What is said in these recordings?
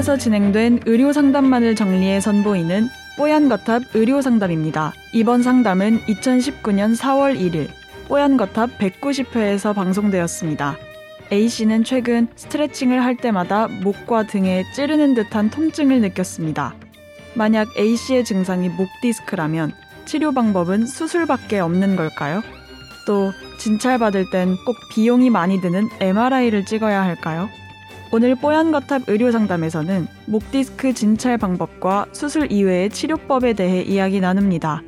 뽀얀거탑에서 진행된 의료 상담만을 정리해 선보이는 뽀얀거탑 의료 상담입니다. 이번 상담은 2019년 4월 1일 뽀얀거탑 190회에서 방송되었습니다. A씨는 최근 스트레칭을 할 때마다 목과 등에 찌르는 듯한 통증을 느꼈습니다. 만약 A씨의 증상이 목 디스크라면 치료 방법은 수술밖에 없는 걸까요? 또 진찰받을 땐 꼭 비용이 많이 드는 MRI를 찍어야 할까요? 오늘 뽀얀거탑 의료상담에서는 목디스크 진찰 방법과 수술 이외의 치료법에 대해 이야기 나눕니다.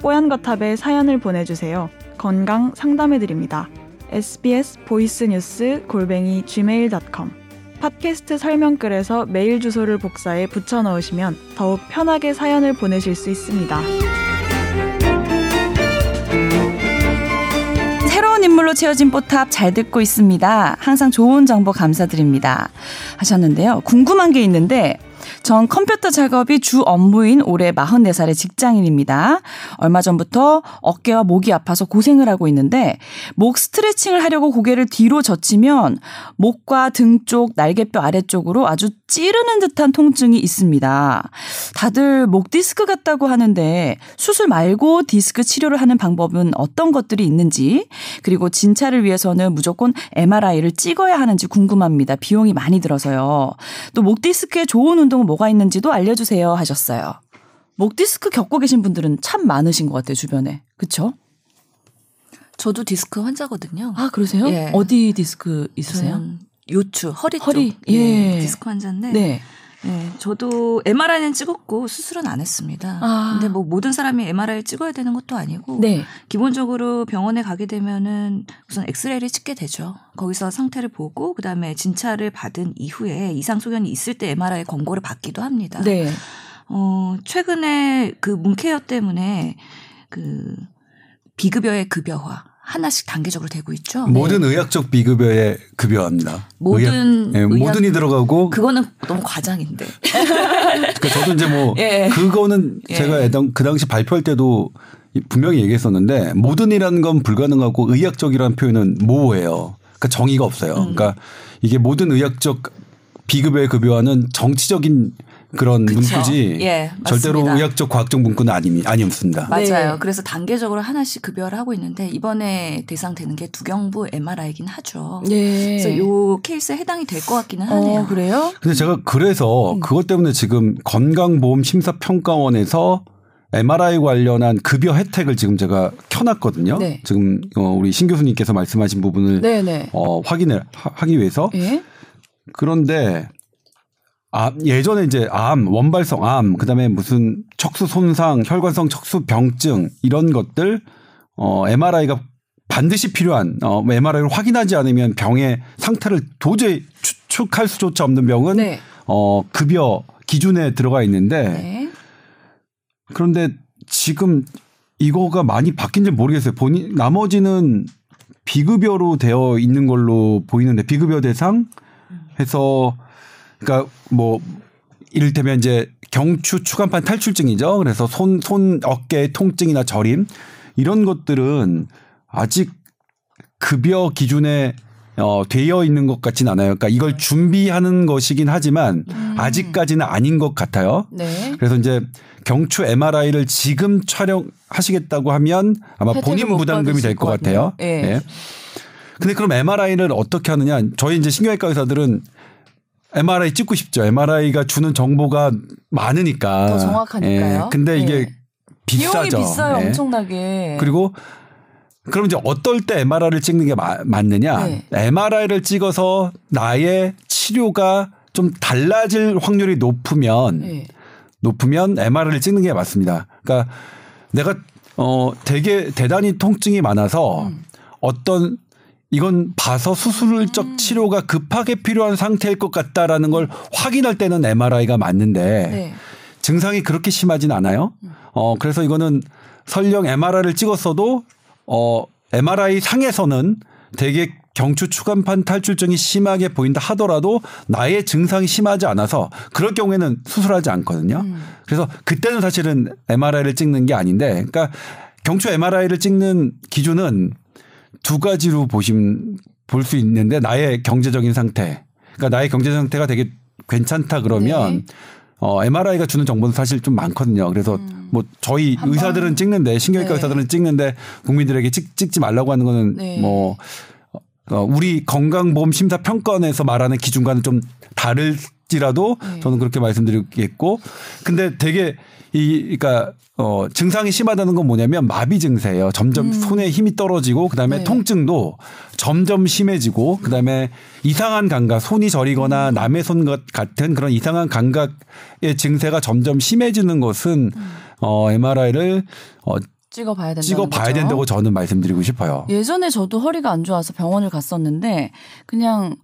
뽀얀거탑에 사연을 보내주세요. 건강 상담해드립니다. sbs 보이스뉴스 골뱅이 gmail.com 팟캐스트 설명글에서 메일 주소를 복사해 붙여 넣으시면 더욱 편하게 사연을 보내실 수 있습니다. 새로운 인물로 채워진 뽀탑 잘 듣고 있습니다. 항상 좋은 정보 감사드립니다. 하셨는데요. 궁금한 게 있는데 전 컴퓨터 작업이 주 업무인 올해 44살의 직장인입니다. 얼마 전부터 어깨와 목이 아파서 고생을 하고 있는데 목 스트레칭을 하려고 고개를 뒤로 젖히면 목과 등 쪽, 날개뼈 아래쪽으로 아주 찌르는 듯한 통증이 있습니다. 다들 목 디스크 같다고 하는데 수술 말고 디스크 치료를 하는 방법은 어떤 것들이 있는지 그리고 진찰을 위해서는 무조건 MRI를 찍어야 하는지 궁금합니다. 비용이 많이 들어서요. 또 목 디스크에 좋은 운동은 뭐가 있는지도 알려주세요 하셨어요. 목 디스크 겪고 계신 분들은 참 많으신 것 같아요 주변에 그쵸? 저도 디스크 환자거든요. 아 그러세요? 예. 어디 디스크 있으세요? 요추 허리 쪽 허리, 예. 예. 디스크 환자인데 네. 예, 저도 MRI는 찍었고 수술은 안 했습니다. 아. 근데 뭐 모든 사람이 MRI를 찍어야 되는 것도 아니고 네. 기본적으로 병원에 가게 되면은 우선 엑스레이를 찍게 되죠. 거기서 상태를 보고 그다음에 진찰을 받은 이후에 이상 소견이 있을 때 MRI 권고를 받기도 합니다. 네. 어, 최근에 그 문케어 때문에 그 비급여의 급여화 하나씩 단계적으로 되고 있죠. 모든 의학적 비급여에 급여합니다. 모든 의학, 예, 모든이 들어가고 그거는 너무 과장인데. 그러니까 저도 이제 뭐 예. 그거는 예. 제가 그 당시 발표할 때도 분명히 얘기했었는데 모든이라는 건 불가능하고 의학적이라는 표현은 모호해요. 그러니까 정의가 없어요. 음. 그러니까 이게 모든 의학적 비급여의 급여화는 정치적인 그런 그쵸. 문구지 예, 절대로 맞습니다. 의학적 과학적 문구는 아니, 아니었습니다. 맞아요. 네. 그래서 단계적으로 하나씩 급여를 하고 있는데 이번에 대상되는 게 두경부 MRI이긴 하죠. 네. 그래서 요 케이스에 해당이 될 것 같기는 하네요. 어, 그래요? 근데 제가 그래서 음. 그것 때문에 지금 건강보험 심사평가원에서 MRI 관련한 급여 혜택을 지금 제가 켜놨거든요. 네. 지금 어, 우리 신 교수님께서 말씀하신 부분을 네네. 어, 확인을 하- 하기 위해서 예? 그런데 아, 예전에 이제 암, 원발성 암, 그 다음에 무슨 척수 손상, 혈관성 척수 병증 이런 것들 어 MRI가 반드시 필요한 어 MRI를 확인하지 않으면 병의 상태를 도저히 추측할 수조차 없는 병은 네. 어 급여 기준에 들어가 있는데 네. 그런데 지금 이거가 많이 바뀐지 모르겠어요. 본인 나머지는 비급여로 되어 있는 걸로 보이는데 비급여 대상 해서 그러니까 뭐 이를테면 이제 경추 추간판 탈출증이죠. 그래서 손, 손 어깨 통증이나 저림 이런 것들은 아직 급여 기준에 어, 되어 있는 것 같진 않아요. 그러니까 이걸 준비하는 것이긴 하지만 아직까지는 아닌 것 같아요. 네. 그래서 이제 경추 MRI를 지금 촬영하시겠다고 하면 아마 본인 못 부담금이 될것것 같아요. 예. 예. 근데 그럼 MRI를 어떻게 하느냐? 저희 이제 신경외과 의사들은 MRI 찍고 싶죠. MRI가 주는 정보가 많으니까. 더 정확하니까요. 예. 근데 이게 예. 비싸죠. 비용이 비싸요, 예. 엄청나게. 그리고 그럼 이제 어떨 때 MRI를 찍는 게 마- 맞느냐? 네. MRI를 찍어서 나의 치료가 좀 달라질 확률이 높으면 예. 높으면 MRI를 찍는 게 맞습니다. 그러니까 내가 어 되게 대단히 통증이 많아서 음. 어떤 이건 봐서 수술적 치료가 급하게 필요한 상태일 것 같다라는 걸 확인할 때는 MRI가 맞는데 네. 증상이 그렇게 심하진 않아요. 음. 어 그래서 이거는 설령 MRI를 찍었어도 어 MRI 상에서는 되게 경추 추간판 탈출증이 심하게 보인다 하더라도 나의 증상이 심하지 않아서 그럴 경우에는 수술하지 않거든요. 음. 그래서 그때는 사실은 MRI를 찍는 게 아닌데 그러니까 경추 MRI를 찍는 기준은 두 가지로 보심 볼수 있는데 나의 경제적인 상태. 그러니까 나의 경제 상태가 되게 괜찮다 그러면 네. 어, MRI가 주는 정보는 사실 좀 많거든요. 그래서 뭐 저희 음. 한 의사들은 찍는데 신경외과 네. 의사들은 찍는데 국민들에게 찍, 찍지 말라고 하는 거는 네. 뭐 어, 우리 건강보험 심사 평가원에서 말하는 기준과는 좀 다를지라도 네. 저는 그렇게 말씀드리겠고 근데 되게 이 그러니까 어 증상이 심하다는 건 뭐냐면 마비 증세예요. 점점 손에 힘이 떨어지고 그다음에 음. 네. 통증도 점점 심해지고 그다음에 이상한 감각, 손이 저리거나 음. 남의 손 같- 같은 그런 이상한 감각의 증세가 점점 심해지는 것은 음. 어 MRI를 어 찍어봐야 된다는 찍어 봐야 거죠. 된다고 저는 말씀드리고 싶어요. 예전에 저도 허리가 안 좋아서 병원을 갔었는데 그냥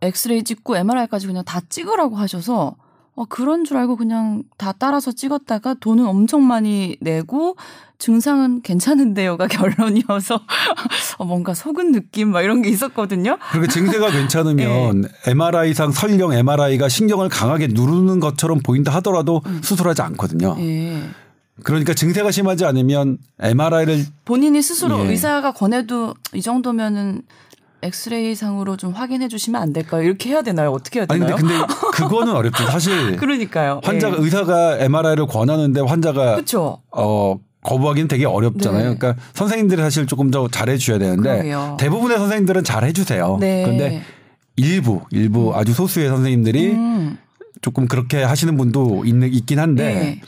엑스레이 찍고 MRI까지 그냥 다 찍으라고 하셔서 어, 그런 줄 알고 그냥 다 따라서 찍었다가 돈은 엄청 많이 내고 증상은 괜찮은데요가 결론이어서 어, 뭔가 속은 느낌 막 이런 게 있었거든요. 그렇게 증세가 괜찮으면 MRI상 설령 MRI가 신경을 강하게 누르는 것처럼 보인다 하더라도 수술하지 않거든요. 예. 그러니까 증세가 심하지 않으면 MRI를 본인이 스스로 예. 의사가 권해도 이 정도면은 엑스레이 상으로 좀 확인해 주시면 안 될까요? 이렇게 해야 되나요? 어떻게 해야 아니 되나요? 근데 근데 그거는 어렵죠. 사실 그러니까요. 환자가 예. 의사가 MRI를 권하는데 환자가 그렇죠. 어 거부하기는 되게 어렵잖아요. 네. 그러니까 선생님들이 사실 조금 더 잘해 주셔야 되는데 그러게요. 대부분의 선생님들은 잘해 주세요. 네. 그런데 일부 일부 아주 소수의 선생님들이 음. 조금 그렇게 하시는 분도 있는 있긴 한데 네.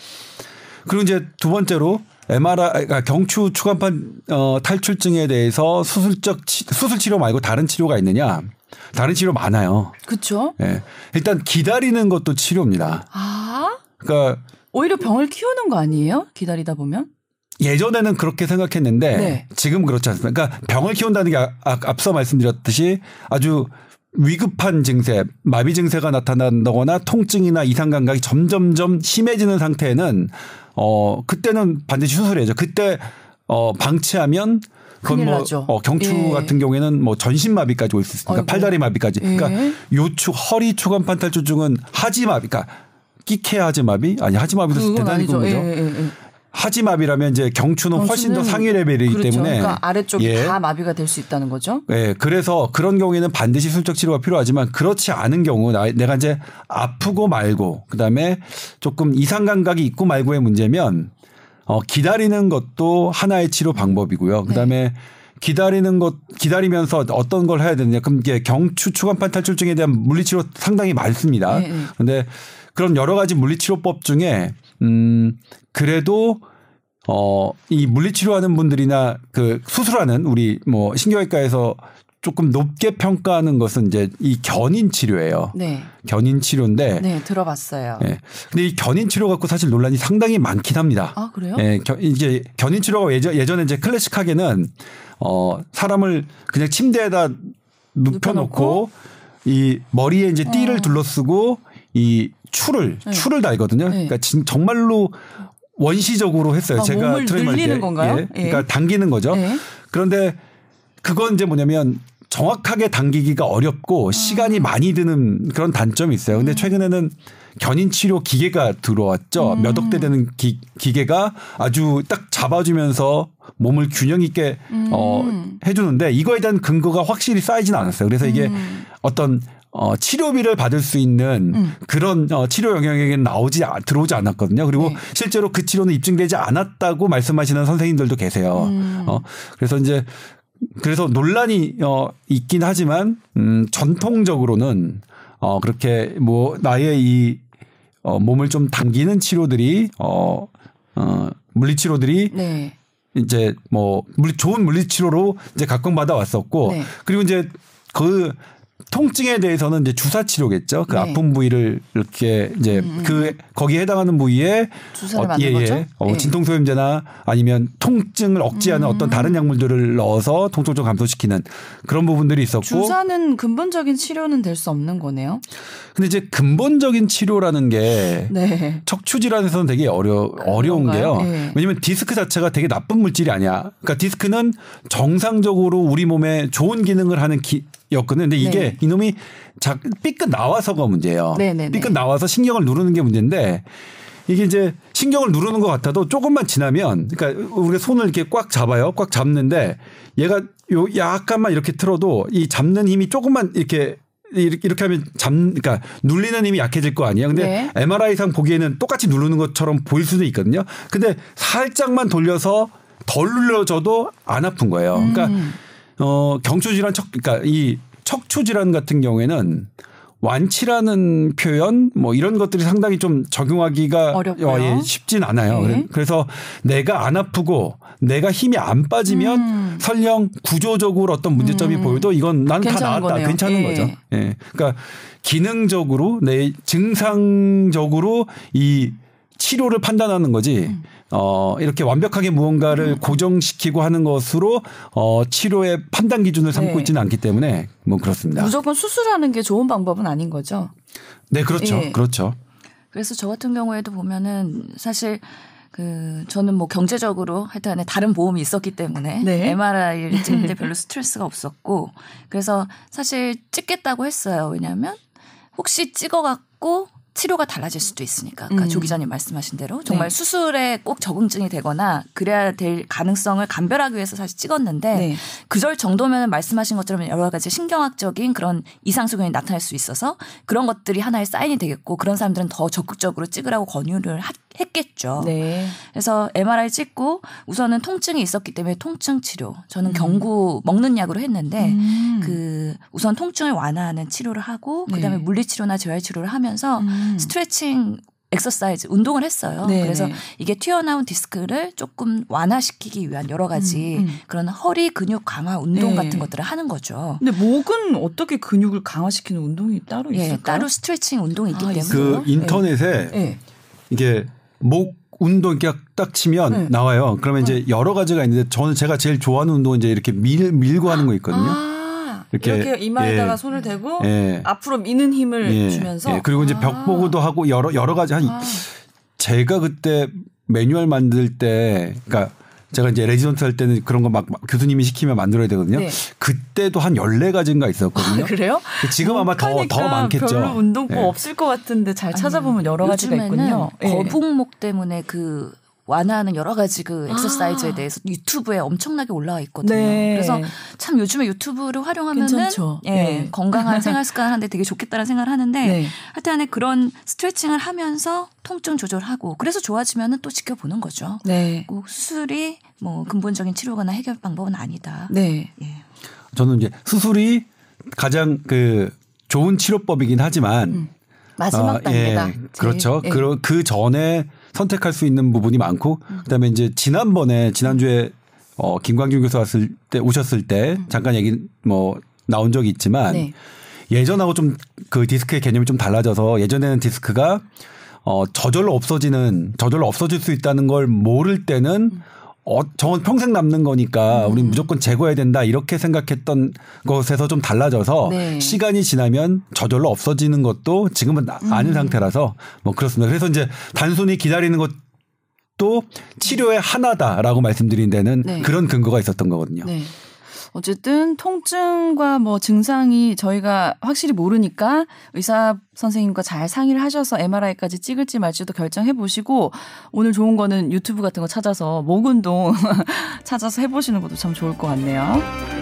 그리고 이제 두 번째로 MRI 그러니까 경추 추간판 어, 탈출증에 대해서 수술적 치, 수술 치료 말고 다른 치료가 있느냐? 다른 치료 많아요. 그렇죠. 예. 일단 기다리는 것도 치료입니다. 아 그러니까 오히려 병을 키우는 거 아니에요? 기다리다 보면? 예전에는 그렇게 생각했는데 네. 지금 그렇지 않습니다. 그러니까 병을 키운다는 게 아, 아, 앞서 말씀드렸듯이 아주 위급한 증세, 마비 증세가 나타난다거나 통증이나 이상 감각이 점점점 심해지는 상태에는 어 그때는 반드시 수술해야죠. 그때 어 방치하면 그건 뭐 나죠. 어, 경추 예. 같은 경우에는 뭐 전신 마비까지 올 수 있으니까 아이고. 팔다리 마비까지. 예. 그러니까 요축 허리 추간 판 탈출증은 하지 마비, 그러니까 끼케 하지 마비 아니 하지 마비도 대단히 큰. 거죠. 예, 예, 예. 하지마비라면 이제 경추는 훨씬 더 상위 레벨이기 그렇죠. 때문에 그러니까 아래쪽이 예. 다 마비가 될 수 있다는 거죠. 예, 그래서 그런 경우에는 반드시 술적 치료가 필요하지만 그렇지 않은 경우 나- 내가 이제 아프고 말고 그다음에 조금 이상 감각이 있고 말고의 문제면 어 기다리는 것도 하나의 치료 방법이고요. 그다음에 기다리는 것 기다리면서 어떤 걸 해야 되느냐. 그럼 이게 경추 추간판 탈출증에 대한 물리치료 상당히 많습니다. 네, 네. 근데 그런 여러 가지 물리치료법 중에 음 그래도 어 이 물리치료하는 분들이나 그 수술하는 우리 뭐 신경외과에서 조금 높게 평가하는 것은 이제 이 견인 치료예요. 네. 견인 치료인데 네, 들어봤어요. 예. 근데 이 견인 치료 갖고 사실 논란이 상당히 많긴 합니다. 아, 그래요? 예, 겨- 이제 견인 치료가 예전, 예전에 이제 클래식하게는 어 사람을 그냥 침대에다 눕혀놓고 이 머리에 이제 띠를 둘러쓰고 이 추를 어. 네. 추를 달거든요. 네. 그러니까 진, 정말로 원시적으로 했어요. 아, 제가 몸을 늘리는 때. 건가요? 예. 예. 그러니까 당기는 거죠. 네. 그런데 그건 이제 뭐냐면 정확하게 당기기가 어렵고 시간이 많이 드는 그런 단점이 있어요. 근데 최근에는 견인 치료 기계가 들어왔죠. 몇 억대 되는 기, 기계가 아주 딱 잡아주면서 몸을 균형 있게 어 해주는데 이거에 대한 근거가 확실히 쌓이지는 않았어요. 그래서 이게 어떤 어, 치료비를 받을 수 있는 그런 어, 치료 영역에는 나오지 아- 들어오지 않았거든요. 그리고 네. 실제로 그 치료는 입증되지 않았다고 말씀하시는 선생님들도 계세요. 어, 그래서 이제 그래서 논란이 어 있긴 하지만 음 전통적으로는 어 그렇게 뭐 나의 이 어, 몸을 좀 당기는 치료들이 어, 어 물리치료들이 네. 이제 뭐 물리 좋은 물리치료로 이제 각광받아 왔었고 네. 그리고 이제 그 통증에 대해서는 이제 주사 치료겠죠. 그 네. 아픈 부위를 이렇게 이제 그 거기에 해당하는 부위에 주사를 맞는 거죠? 어, 네. 진통소염제나 아니면 통증을 억제하는 어떤 다른 약물들을 넣어서 통증을 좀 감소시키는 그런 부분들이 있었고 주사는 근본적인 치료는 될 수 없는 거네요. 근데 이제 근본적인 치료라는 게 네. 척추 질환에서는 되게 어려 어려운 그런가요? 게요. 예. 왜냐면 디스크 자체가 되게 나쁜 물질이 아니야. 그러니까 디스크는 정상적으로 우리 몸에 좋은 기능을 하는 기 였거든요. 근데 이게 네. 이놈이 자 삐끗 나와서가 문제예요. 네네네. 삐끗 나와서 신경을 누르는 게 문제인데 이게 이제 신경을 누르는 것 같아도 조금만 지나면 그러니까 우리가 손을 이렇게 꽉 잡아요. 꽉 잡는데 얘가 요 약간만 이렇게 틀어도 이 잡는 힘이 조금만 이렇게 이렇게, 하면 잠 그러니까 눌리는 힘이 약해질 거 아니에요. 근데 네. MRI상 보기에는 똑같이 누르는 것처럼 보일 수도 있거든요. 근데 살짝만 돌려서 덜 눌려져도 안 아픈 거예요. 그러니까 음. 어 경추 질환 척 그러니까 이 척추 질환 같은 경우에는 완치라는 표현 뭐 이런 것들이 상당히 좀 적용하기가 어렵고요. 어, 예, 쉽진 않아요. 네. 그래- 그래서 내가 안 아프고 내가 힘이 안 빠지면 음. 설령 구조적으로 어떤 문제점이 음. 보여도 이건 나는 다 나았다. 거네요. 괜찮은 예. 거죠. 예. 그러니까 기능적으로 내 증상적으로 이 치료를 판단하는 거지. 음. 어, 이렇게 완벽하게 무언가를 고정시키고 하는 것으로 어, 치료의 판단 기준을 삼고 네. 있지는 않기 때문에 뭐 그렇습니다. 무조건 수술하는 게 좋은 방법은 아닌 거죠. 네, 그렇죠. 예. 그렇죠. 그래서 저 같은 경우에도 보면은 사실 그 저는 뭐 경제적으로 하여튼 다른 보험이 있었기 때문에 네. MRI를 찍는데 별로 스트레스가 없었고 그래서 사실 찍겠다고 했어요. 왜냐하면 혹시 찍어갖고 치료가 달라질 수도 있으니까. 아까 음. 조 기자님 말씀하신 대로 정말 네. 수술에 꼭 적응증이 되거나 그래야 될 가능성을 감별하기 위해서 사실 찍었는데 네. 그럴 정도면 말씀하신 것처럼 여러 가지 신경학적인 그런 이상 소견이 나타날 수 있어서 그런 것들이 하나의 사인이 되겠고 그런 사람들은 더 적극적으로 찍으라고 권유를 하- 했겠죠. 네. 그래서 MRI 찍고 우선은 통증이 있었기 때문에 통증 치료. 저는 음. 경구 먹는 약으로 했는데 음. 그 우선 통증을 완화하는 치료를 하고 네. 그다음에 물리 치료나 재활 치료를 하면서 음. 스트레칭 엑서사이즈 운동을 했어요. 네, 그래서 네. 이게 튀어나온 디스크를 조금 완화시키기 위한 여러 가지 음, 음. 그런 허리 근육 강화 운동 네. 같은 것들을 하는 거죠. 근데 목은 어떻게 근육을 강화시키는 운동이 따로 예, 있을까요? 따로 스트레칭 운동이 있기 아, 때문에? 그 인터넷에 네. 이게 목 운동 이렇게 딱 치면 네. 나와요. 그러면 이제 여러 가지가 있는데 저는 제가 제일 좋아하는 운동은 이제 이렇게 밀 밀고 하는 거 있거든요. 아, 이렇게, 이렇게, 이마에다가 예. 손을 대고 예. 앞으로 미는 힘을 예, 주면서 예. 그리고 이제 아. 벽 보고도 하고 여러 여러 가지 한 아. 제가 그때 매뉴얼 만들 때 그러니까 제가 이제 레지던트 할 때는 그런 거 막 교수님이 시키면 만들어야 되거든요. 네. 그때도 한 14가지인가 있었거든요. 아, 그래요? 지금 아마 더 더 많겠죠. 별로 운동법 예. 없을 것 같은데 잘 찾아보면 여러 가지가 있군요. 예. 거북목 때문에 그 완화하는 여러 가지 그 엑서사이즈에 아. 대해서 유튜브에 엄청나게 올라와 있거든요. 네. 그래서 참 요즘에 유튜브를 활용하면은 괜찮죠. 예, 네. 건강한 생활 습관 하는데 되게 좋겠다는 생각을 하는데 네. 하여튼간에 그런 스트레칭을 하면서 통증 조절하고 그래서 좋아지면은 또 지켜보는 거죠. 네. 꼭 수술이 뭐 근본적인 치료거나 해결 방법은 아니다. 네. 예. 저는 이제 수술이 가장 그 좋은 치료법이긴 하지만 음. 마지막 아, 단계다. 예. 그렇죠. 예. 그, 그 전에 선택할 수 있는 부분이 많고 그다음에 이제 지난번에 지난주에 어 김광규 교수 왔을 때 오셨을 때 잠깐 얘기 뭐 나온 적이 있지만 네. 예전하고 좀 그 디스크의 개념이 좀 달라져서 예전에는 디스크가 어 저절로 없어지는 저절로 없어질 수 있다는 걸 모를 때는 어 저건 평생 남는 거니까 우리 무조건 제거해야 된다 이렇게 생각했던 것에서 좀 달라져서 네. 시간이 지나면 저절로 없어지는 것도 지금은 아- 음. 상태라서 뭐 그렇습니다. 그래서 이제 단순히 기다리는 것도 치료의 하나다라고 말씀드린 데는 네. 그런 근거가 있었던 거거든요. 네. 어쨌든 통증과 뭐 증상이 저희가 확실히 모르니까 의사 선생님과 잘 상의를 하셔서 MRI까지 찍을지 말지도 결정해 보시고 오늘 좋은 거는 유튜브 같은 거 찾아서 목 운동 찾아서 해 보시는 것도 참 좋을 것 같네요.